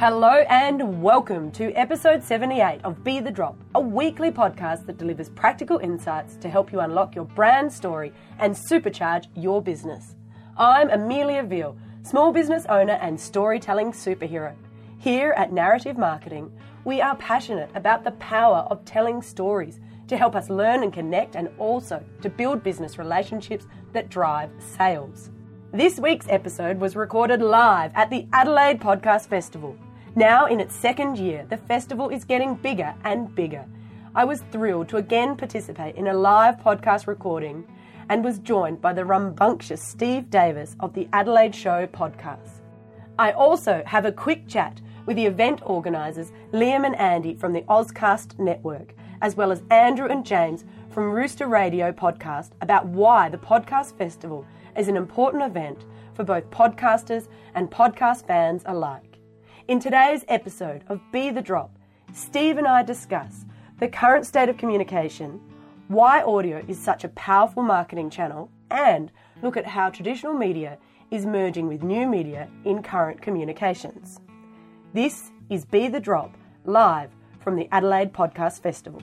Hello and welcome to episode 78 of Be the Drop, a weekly podcast that delivers practical insights to help you unlock your brand story and supercharge your business. I'm Amelia Veal, small business owner and storytelling superhero. Here at Narrative Marketing, we are passionate about the power of telling stories to help us learn and connect and also to build business relationships that drive sales. This week's episode was recorded live at the Adelaide Podcast Festival. Now, in its second year, the festival is getting bigger and bigger. I was thrilled to again participate in a live podcast recording and was joined by the rambunctious Steve Davis of the Adelaide Show podcast. I also have a quick chat with the event organisers Liam and Andy from the Ozcast Network, as well as Andrew and James from Rooster Radio podcast about why the Podcast Festival is an important event for both podcasters and podcast fans alike. In today's episode of Be the Drop, Steve and I discuss the current state of communication, why audio is such a powerful marketing channel, and look at how traditional media is merging with new media in current communications. This is Be the Drop, live from the Adelaide Podcast Festival.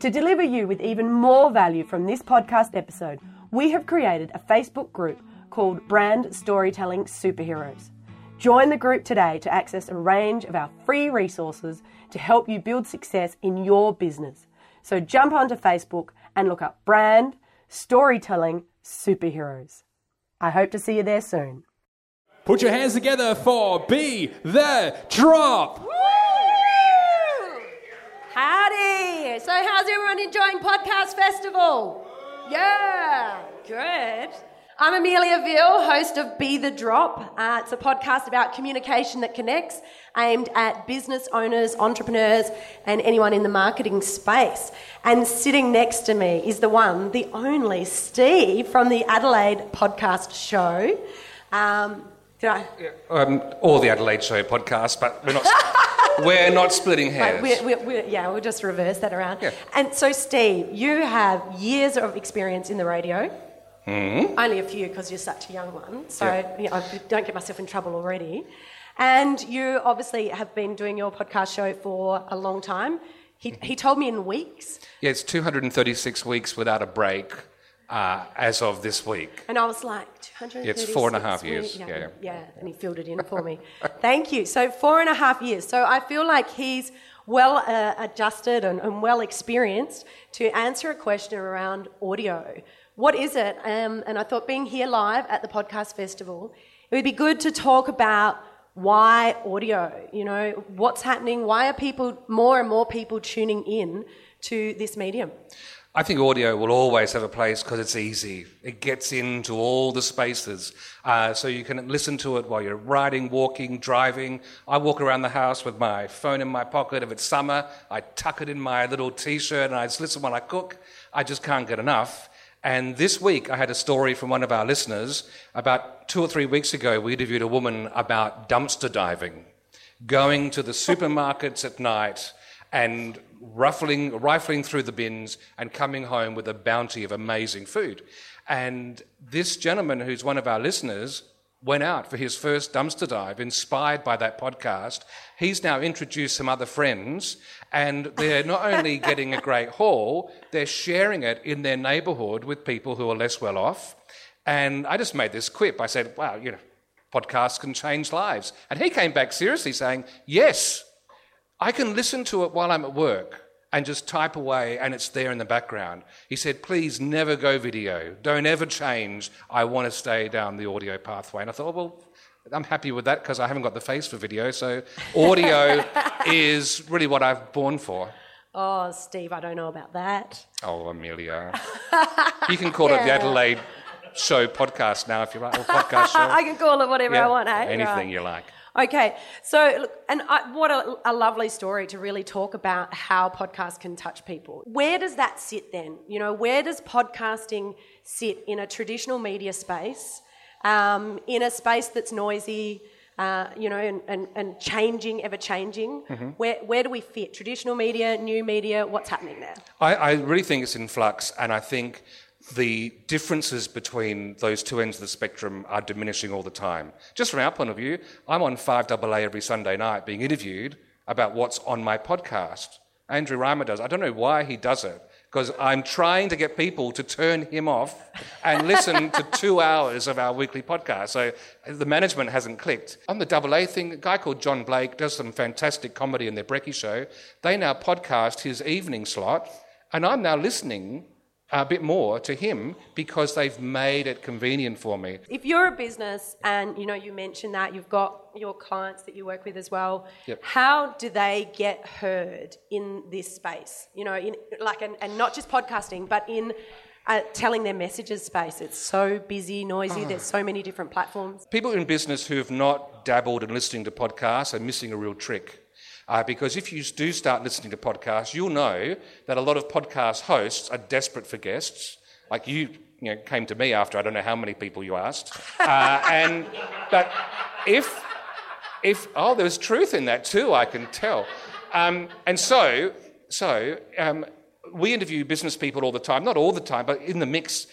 To deliver you with even more value from this podcast episode, we have created a Facebook group called Brand Storytelling Superheroes. Join the group today to access a range of our free resources to help you build success in your business. So jump onto Facebook and look up Brand Storytelling Superheroes. I hope to see you there soon. Put your hands together for Be the Drop. Howdy! So, how's everyone enjoying Podcast Festival? Yeah, good. I'm Amelia Veal, host of Be the Drop. Uh, it's a podcast about communication that connects, aimed at business owners, entrepreneurs, and anyone in the marketing space. And sitting next to me is the one, the only Steve from the Adelaide Podcast Show. Um, did I? Um, or the Adelaide Show podcast, but we're not. we're not splitting hairs. We're, we're, we're, yeah, we'll just reverse that around. Yeah. And so, Steve, you have years of experience in the radio. Hmm? Only a few because you're such a young one. So Yeah. you know, I don't get myself in trouble already. And you obviously have been doing your podcast show for a long time. He, he told me in weeks. Yeah, it's 236 weeks without a break uh, as of this week. And I was like, 236 It's four and a half years, Yeah, yeah, yeah. and he filled it in for me. Thank you. So, four and a half years. So, I feel like he's well uh, adjusted and, and well experienced to answer a question around audio. What is it? Um, and I thought being here live at the podcast festival, it would be good to talk about why audio, you know, what's happening, why are people, more and more people tuning in to this medium? I think audio will always have a place because it's easy. It gets into all the spaces. Uh, so you can listen to it while you're riding, walking, driving. I walk around the house with my phone in my pocket. If it's summer, I tuck it in my little t shirt and I just listen while I cook. I just can't get enough. And this week, I had a story from one of our listeners. About two or three weeks ago, we interviewed a woman about dumpster diving, going to the supermarkets at night and ruffling, rifling through the bins and coming home with a bounty of amazing food. And this gentleman, who's one of our listeners, went out for his first dumpster dive, inspired by that podcast. He's now introduced some other friends, and they're not only getting a great haul, they're sharing it in their neighborhood with people who are less well off. And I just made this quip. I said, wow, you know, podcasts can change lives. And he came back seriously saying, yes, I can listen to it while I'm at work and just type away and it's there in the background. He said, please never go video. Don't ever change. I want to stay down the audio pathway. And I thought, well, I'm happy with that because I haven't got the face for video. So audio is really what I've born for. Oh, Steve, I don't know about that. Oh, Amelia. You can call it the Adelaide Show podcast now if you like, or podcast show. I can call it whatever I want? Anything Right. you like. Okay, so look, and I, what a, a lovely story to really talk about how podcasts can touch people. Where does that sit then? You know, where does podcasting sit in a traditional media space, um, in a space that's noisy, uh, you know, and, and, and changing, ever changing? Where, where do we fit? Traditional media, new media, what's happening there? I, I really think it's in flux, and I think the differences between those two ends of the spectrum are diminishing all the time. Just from our point of view, I'm on 5AA every Sunday night being interviewed about what's on my podcast. Andrew Reimer does. I don't know why he does it, because I'm trying to get people to turn him off and listen to two hours of our weekly podcast. So the management hasn't clicked. On the AA thing, a guy called John Blake does some fantastic comedy in their Brecky show. They now podcast his evening slot, and I'm now listening a bit more to him because they've made it convenient for me. If you're a business and you know you mentioned that you've got your clients that you work with as well, Yep. how do they get heard in this space? You know, in like and, and not just podcasting, but in uh, telling their messages space. It's so busy, noisy. There's so many different platforms. People in business who have not dabbled in listening to podcasts are missing a real trick. Uh, because if you do start listening to podcasts, you'll know that a lot of podcast hosts are desperate for guests. Like you, you know, came to me after I don't know how many people you asked. Uh, and but if if oh, there was truth in that too, I can tell. Um, and so so um, we interview business people all the time, not all the time, but in the mix.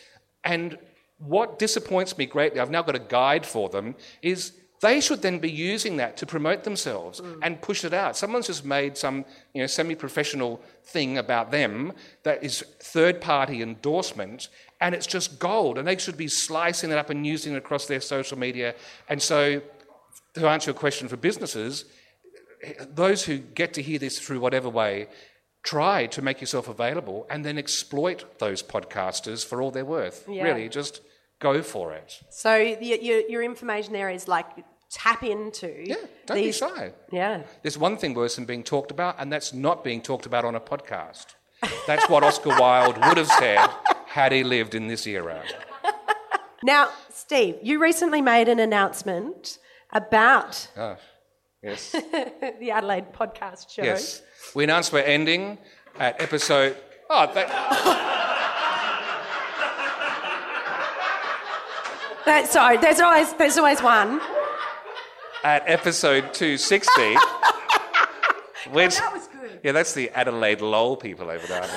And what disappoints me greatly, I've now got a guide for them, is they should then be using that to promote themselves mm. and push it out. Someone's just made some you know, semi professional thing about them that is third party endorsement, and it's just gold. And they should be slicing it up and using it across their social media. And so, to answer your question for businesses, those who get to hear this through whatever way, try to make yourself available and then exploit those podcasters for all they're worth. Yeah. Really, just go for it. So your, your information there is like tap into. Yeah, don't these, be shy. Yeah. There's one thing worse than being talked about, and that's not being talked about on a podcast. That's what Oscar Wilde would have said had he lived in this era. Now, Steve, you recently made an announcement about Ah, yes. the Adelaide podcast show. Yes. We announced we're ending at episode. Oh, that, That, sorry, there's always there's always one. At episode 260. Which, That was good. yeah, that's the Adelaide lol people over there.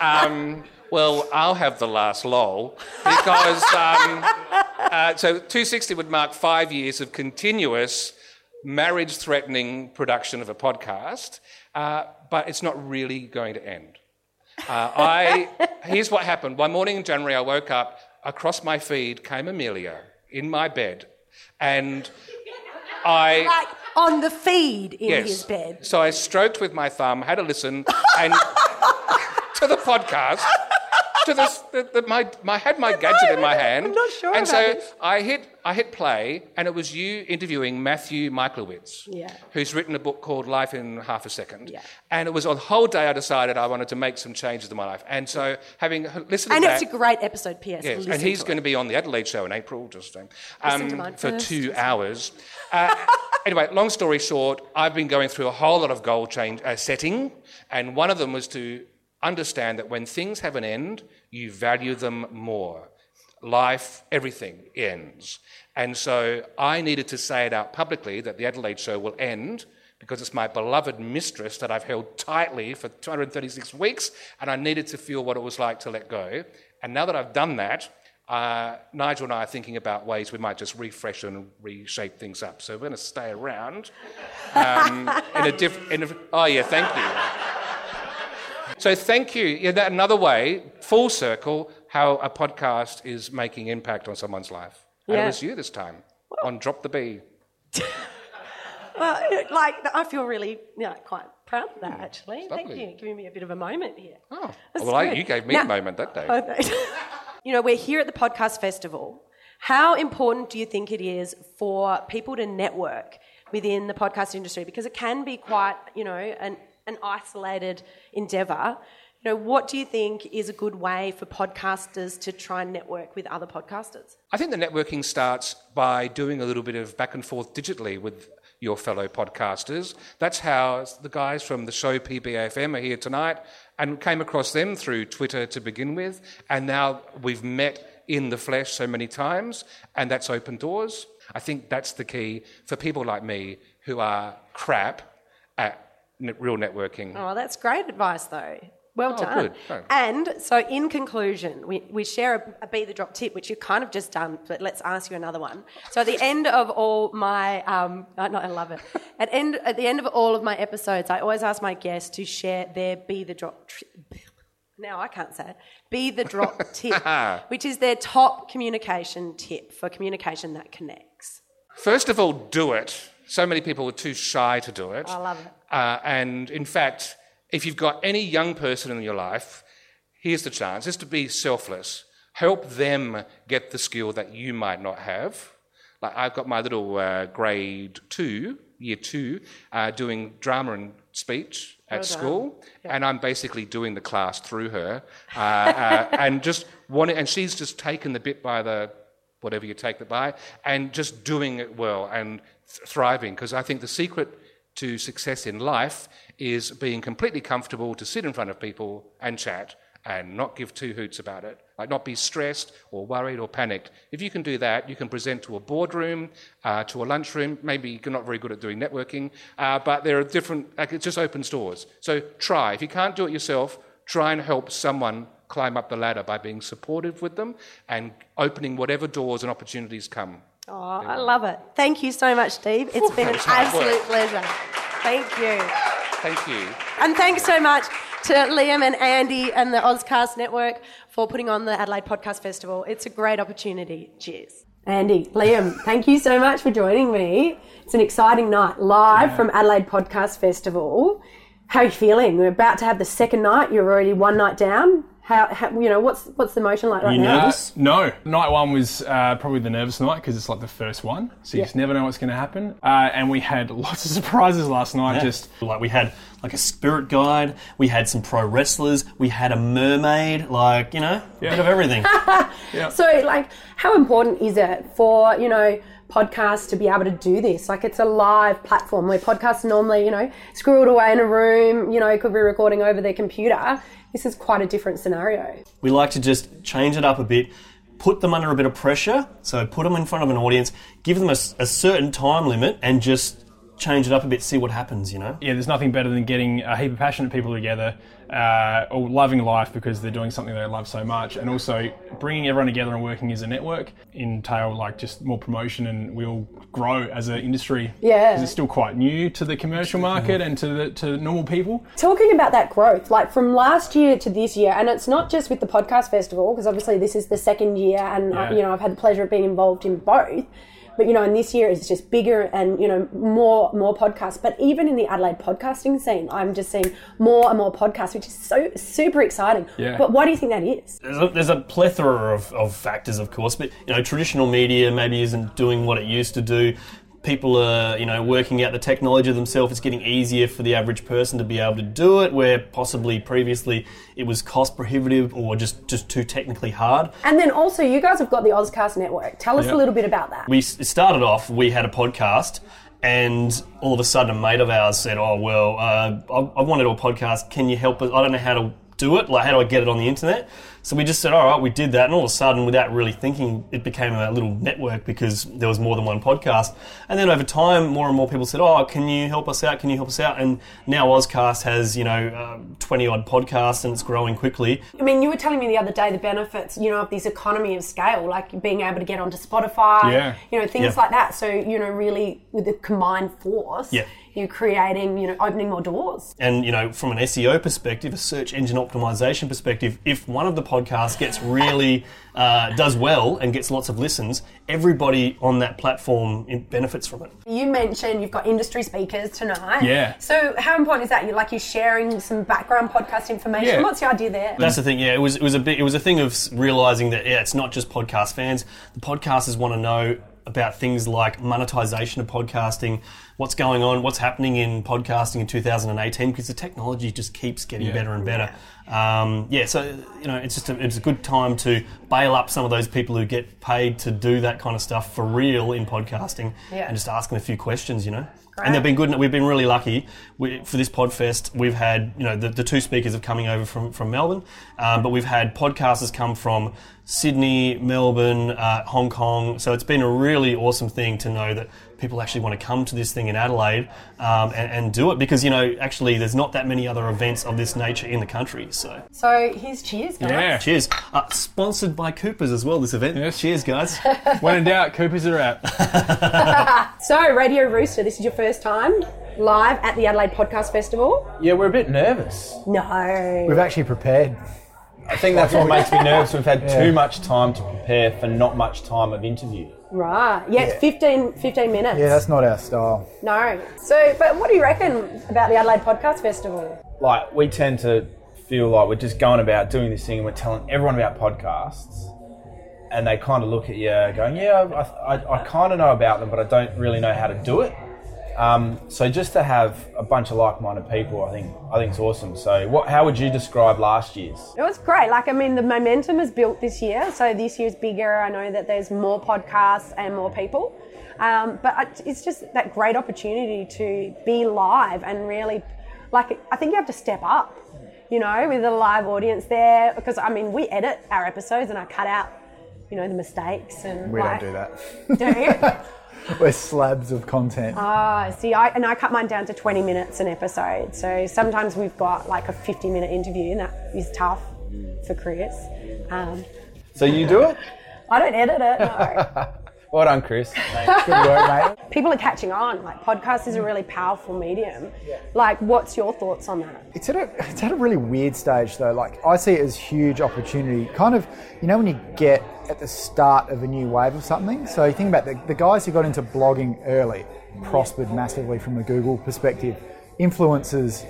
um, well, I'll have the last lol because um, uh, so 260 would mark five years of continuous marriage-threatening production of a podcast, uh, but it's not really going to end. Uh, I here's what happened. One morning in January, I woke up. Across my feed came Amelia in my bed, and I Like on the feed in yes. his bed. So I stroked with my thumb, had a listen, and to the podcast. To this, the, the, my, my had my gadget in my hand, I'm not sure and about so this. I hit I hit play, and it was you interviewing Matthew Michalewicz, Yeah. who's written a book called Life in Half a Second. Yeah. And it was on the whole day I decided I wanted to make some changes in my life, and so having listened And to And it's a great episode, P.S. Yes, and he's going it. to be on the Adelaide show in April, just um, um, for first, two hours. Uh, anyway, long story short, I've been going through a whole lot of goal change uh, setting, and one of them was to understand that when things have an end, you value them more. Life, everything ends. And so I needed to say it out publicly that the Adelaide show will end because it's my beloved mistress that I've held tightly for 236 weeks, and I needed to feel what it was like to let go. And now that I've done that, uh, Nigel and I are thinking about ways we might just refresh and reshape things up. So we're going to stay around um, in a different. Oh yeah, thank you. So thank you. Yeah, that another way, full circle, how a podcast is making impact on someone's life. And it was you this time on Drop the B. Well, like I feel really, you know, quite proud of that. Mm. Actually, thank you, giving me a bit of a moment here. Oh, That's well, I, you gave me Now- a moment that day. Oh, you know, we're here at the podcast festival. How important do you think it is for people to network within the podcast industry? Because it can be quite, you know, an, an isolated endeavour. You know, what do you think is a good way for podcasters to try and network with other podcasters? I think the networking starts by doing a little bit of back and forth digitally with your fellow podcasters. That's how the guys from the show PBFM are here tonight and came across them through Twitter to begin with. And now we've met in the flesh so many times, and that's opened doors. I think that's the key for people like me who are crap at real networking. Oh, that's great advice, though. Well Oh, done. Oh. And so, in conclusion, we, we share a, a Be the Drop tip, which you've kind of just done, but let's ask you another one. So, at the end of all my, um, I, no, I love it. At, end, at the end of all of my episodes, I always ask my guests to share their Be the Drop. Tri- now I can't say it. Be the Drop tip, which is their top communication tip for communication that connects. First of all, do it. So many people are too shy to do it. I love it. Uh, and in fact, if you've got any young person in your life, here's the chance is to be selfless. Help them get the skill that you might not have. Like I've got my little uh, grade two, year two, uh, doing drama and speech at done. school, and I'm basically doing the class through her, uh, uh, and just wanting, and she's just taken the bit by the whatever you take that by, and just doing it well and thriving. Because I think the secret to success in life is being completely comfortable to sit in front of people and chat and not give two hoots about it. Like not be stressed or worried or panicked. If you can do that, you can present to a boardroom, uh, to a lunchroom. Maybe you're not very good at doing networking, uh, but there are different. Like it just opens doors. So try. If you can't do it yourself, try and help someone climb up the ladder by being supportive with them and opening whatever doors and opportunities come. Oh, I love it. Thank you so much, Steve. It's been an that was hard absolute work. pleasure. Thank you. Thank you. And thanks so much to Liam and Andy and the Ozcast Network for putting on the Adelaide Podcast Festival. It's a great opportunity. Cheers. Andy, Liam, thank you so much for joining me. It's an exciting night live from Adelaide Podcast Festival. How are you feeling? We're about to have the second night. You're already one night down. How, how you know what's what's the motion like right You now? nervous? no. Night one was uh, probably the nervous night because it's like the first one, so you Yeah. just never know what's going to happen. Uh, and we had lots of surprises last night. Just like we had like a spirit guide, we had some pro wrestlers, we had a mermaid, like you know, a bit of everything. yeah. So, like, how important is it for, you know, podcasts to be able to do this? Like, it's a live platform where podcasts normally, you know, squirreled away in a room, you know, could be recording over their computer. This is quite a different scenario. we like to just change it up a bit, put them under a bit of pressure. So put them in front of an audience, give them a certain time limit, and just change it up a bit, see what happens. You know. yeah, there's nothing better than getting a heap of passionate people together, uh, or loving life because they're doing something they love so much, and also bringing everyone together and working as a network entail like just more promotion, and we'll grow as an industry. Yeah. because it's still quite new to the commercial market and to the to normal people. Talking about that growth, like from last year to this year, and it's not just with the podcast festival, because obviously this is the second year, and Yeah. you know I've had the pleasure of being involved in both. But you know, and this year is just bigger and you know more more podcasts. But even in the Adelaide podcasting scene, I'm just seeing more and more podcasts, which is so super exciting. Yeah. But why do you think that is? There's a, there's a plethora of, of factors, of course, but you know, traditional media maybe isn't doing what it used to do. People are, you know, working out the technology themselves. It's getting easier for the average person to be able to do it, where possibly previously it was cost prohibitive or just, just too technically hard. And then also, you guys have got the Ozcast network. Tell us Yeah. a little bit about that. we started off, we had a podcast, and all of a sudden a mate of ours said, Oh, well, uh, I, I want to do a podcast. Can you help us? I don't know how to do it. Like, how do I get it on the internet? So we just said, All right, we did that. And all of a sudden, without really thinking, it became a little network because there was more than one podcast. And then over time, more and more people said, Oh, can you help us out? Can you help us out? And now Ozcast has, you know, uh, 20 odd podcasts and it's growing quickly. I mean, you were telling me the other day the benefits, you know, of this economy of scale, like being able to get onto Spotify, Yeah. you know, things Yeah. like that. So, you know, really with the combined force, Yeah. You're creating, you know, opening more doors. And you know, from an SEO perspective, a search engine optimization perspective, if one of the podcasts gets really uh, does well and gets lots of listens, everybody on that platform benefits from it. You mentioned you've got industry speakers tonight. Yeah. So, how important is that? You like you're sharing some background podcast information. Yeah. What's the idea there? That's the thing. Yeah, it was it was a bit, it was a thing of realizing that yeah, it's not just podcast fans. The podcasters want to know about things like monetization of podcasting, what's going on, what's happening in podcasting in 2018, because the technology just keeps getting Yeah. better and better. Um, yeah, so you know, it's just a, it's a good time to bail up some of those people who get paid to do that kind of stuff for real in podcasting, Yeah. and just ask them a few questions. You know. And they've been good. We've been really lucky we, for this Podfest. We've had, you know, the, the two speakers have coming over from, from Melbourne, um, but we've had podcasters come from Sydney, Melbourne, uh, Hong Kong. So it's been a really awesome thing to know that people actually want to come to this thing in Adelaide um, and, and do it because you know actually there's not that many other events of this nature in the country. So So here's cheers, guys. Yeah. cheers. Uh, sponsored by Coopers as well. This event. Yes. Cheers, guys. When in doubt, Coopers are out. So Radio Rooster, this is your first time live at the Adelaide Podcast Festival. Yeah, we're a bit nervous. No. We've actually prepared. I think that's what makes me nervous. We've had too much time to prepare for not much time of interview. Right. Yeah, it's 15, 15 minutes. Yeah, that's not our style. No. So, but what do you reckon about the Adelaide Podcast Festival? Like, we tend to feel like we're just going about doing this thing and we're telling everyone about podcasts. And they kind of look at you going, yeah, I, I, I kind of know about them, but I don't really know how to do it. Um, so just to have a bunch of like-minded people, I think I think it's awesome. So, what? How would you describe last year's? It was great. Like, I mean, the momentum is built this year. So this year's bigger. I know that there's more podcasts and more people. Um, but it's just that great opportunity to be live and really, like, I think you have to step up, you know, with a live audience there. Because, I mean, we edit our episodes and I cut out, you know, the mistakes. and We like, don't do that. Do you? we're slabs of content. Ah, see, I and I cut mine down to 20 minutes an episode. So sometimes we've got like a 50 minute interview, and that is tough for Chris. Um, so you do it? I don't edit it. No. Well done, Chris. Good work, mate. People are catching on. Like podcast is a really powerful medium. Like, what's your thoughts on that? It's at a it's at a really weird stage though. Like I see it as huge opportunity. Kind of, you know, when you get at the start of a new wave of something. So you think about the, the guys who got into blogging early, prospered massively from a Google perspective. Influencers,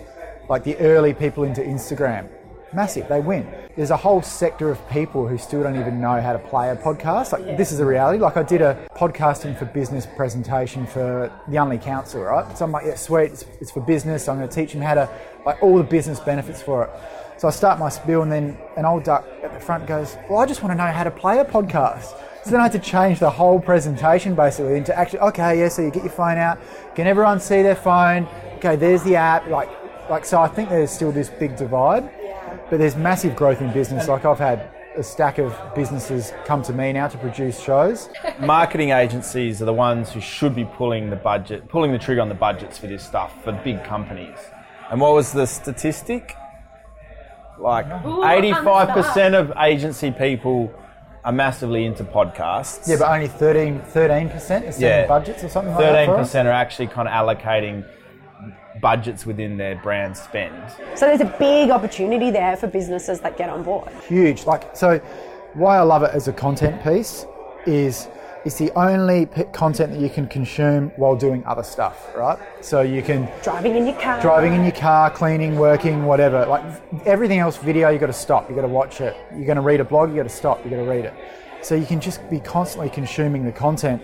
like the early people into Instagram, massive. They win. There's a whole sector of people who still don't even know how to play a podcast. Like this is a reality. Like I did a podcasting for business presentation for the Only Council, right? So I'm like, yeah, sweet. It's, it's for business. I'm going to teach them how to like all the business benefits for it. So I start my spiel, and then an old duck at the front goes, "Well, I just want to know how to play a podcast." So then I had to change the whole presentation basically into actually, okay, yeah. So you get your phone out. Can everyone see their phone? Okay, there's the app. Like, like so. I think there's still this big divide, but there's massive growth in business. Like I've had a stack of businesses come to me now to produce shows. Marketing agencies are the ones who should be pulling the budget, pulling the trigger on the budgets for this stuff for big companies. And what was the statistic? Like 85% of agency people are massively into podcasts. Yeah, but only 13 percent Yeah. setting budgets or something like that. Thirteen percent are actually kind of allocating budgets within their brand spend. So there's a big opportunity there for businesses that get on board. huge. Like so, why I love it as a content piece is it's the only content that you can consume while doing other stuff, right? So you can Driving in your car. driving in your car, cleaning, working, whatever. Like everything else, video, you got to stop. You got to watch it. You're going to read a blog, you got to stop. You got to read it. So you can just be constantly consuming the content.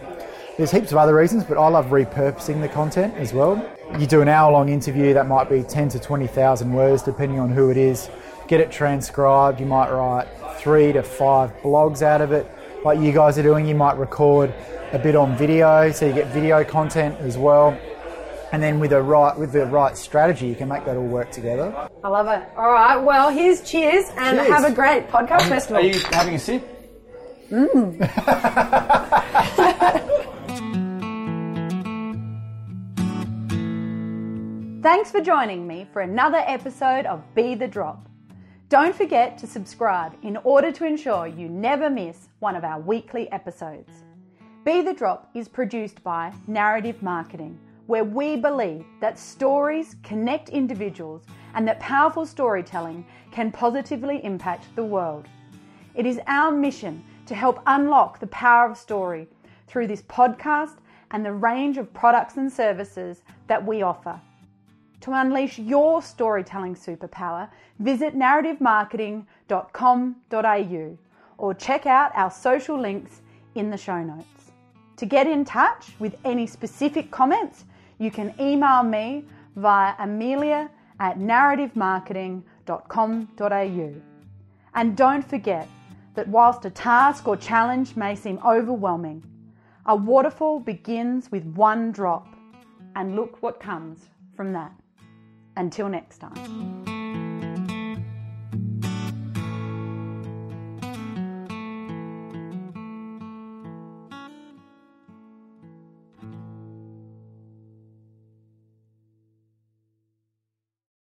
There's heaps of other reasons, but I love repurposing the content as well. You do an hour-long interview that might be 10 to 20,000 words, depending on who it is. Get it transcribed. You might write three to five blogs out of it, like you guys are doing. You might record a bit on video, so you get video content as well. And then with the right with the right strategy, you can make that all work together. I love it. All right. Well, here's cheers and Cheers. have a great podcast festival. Are you having a sip? Mm. Thanks for joining me for another episode of Be the Drop. Don't forget to subscribe in order to ensure you never miss one of our weekly episodes. Be the Drop is produced by Narrative Marketing, where we believe that stories connect individuals and that powerful storytelling can positively impact the world. It is our mission to help unlock the power of story through this podcast and the range of products and services that we offer. To unleash your storytelling superpower, visit narrativemarketing.com.au or check out our social links in the show notes. To get in touch with any specific comments, you can email me via amelia at narrativemarketing.com.au. And don't forget that whilst a task or challenge may seem overwhelming, a waterfall begins with one drop. And look what comes from that. Until next time.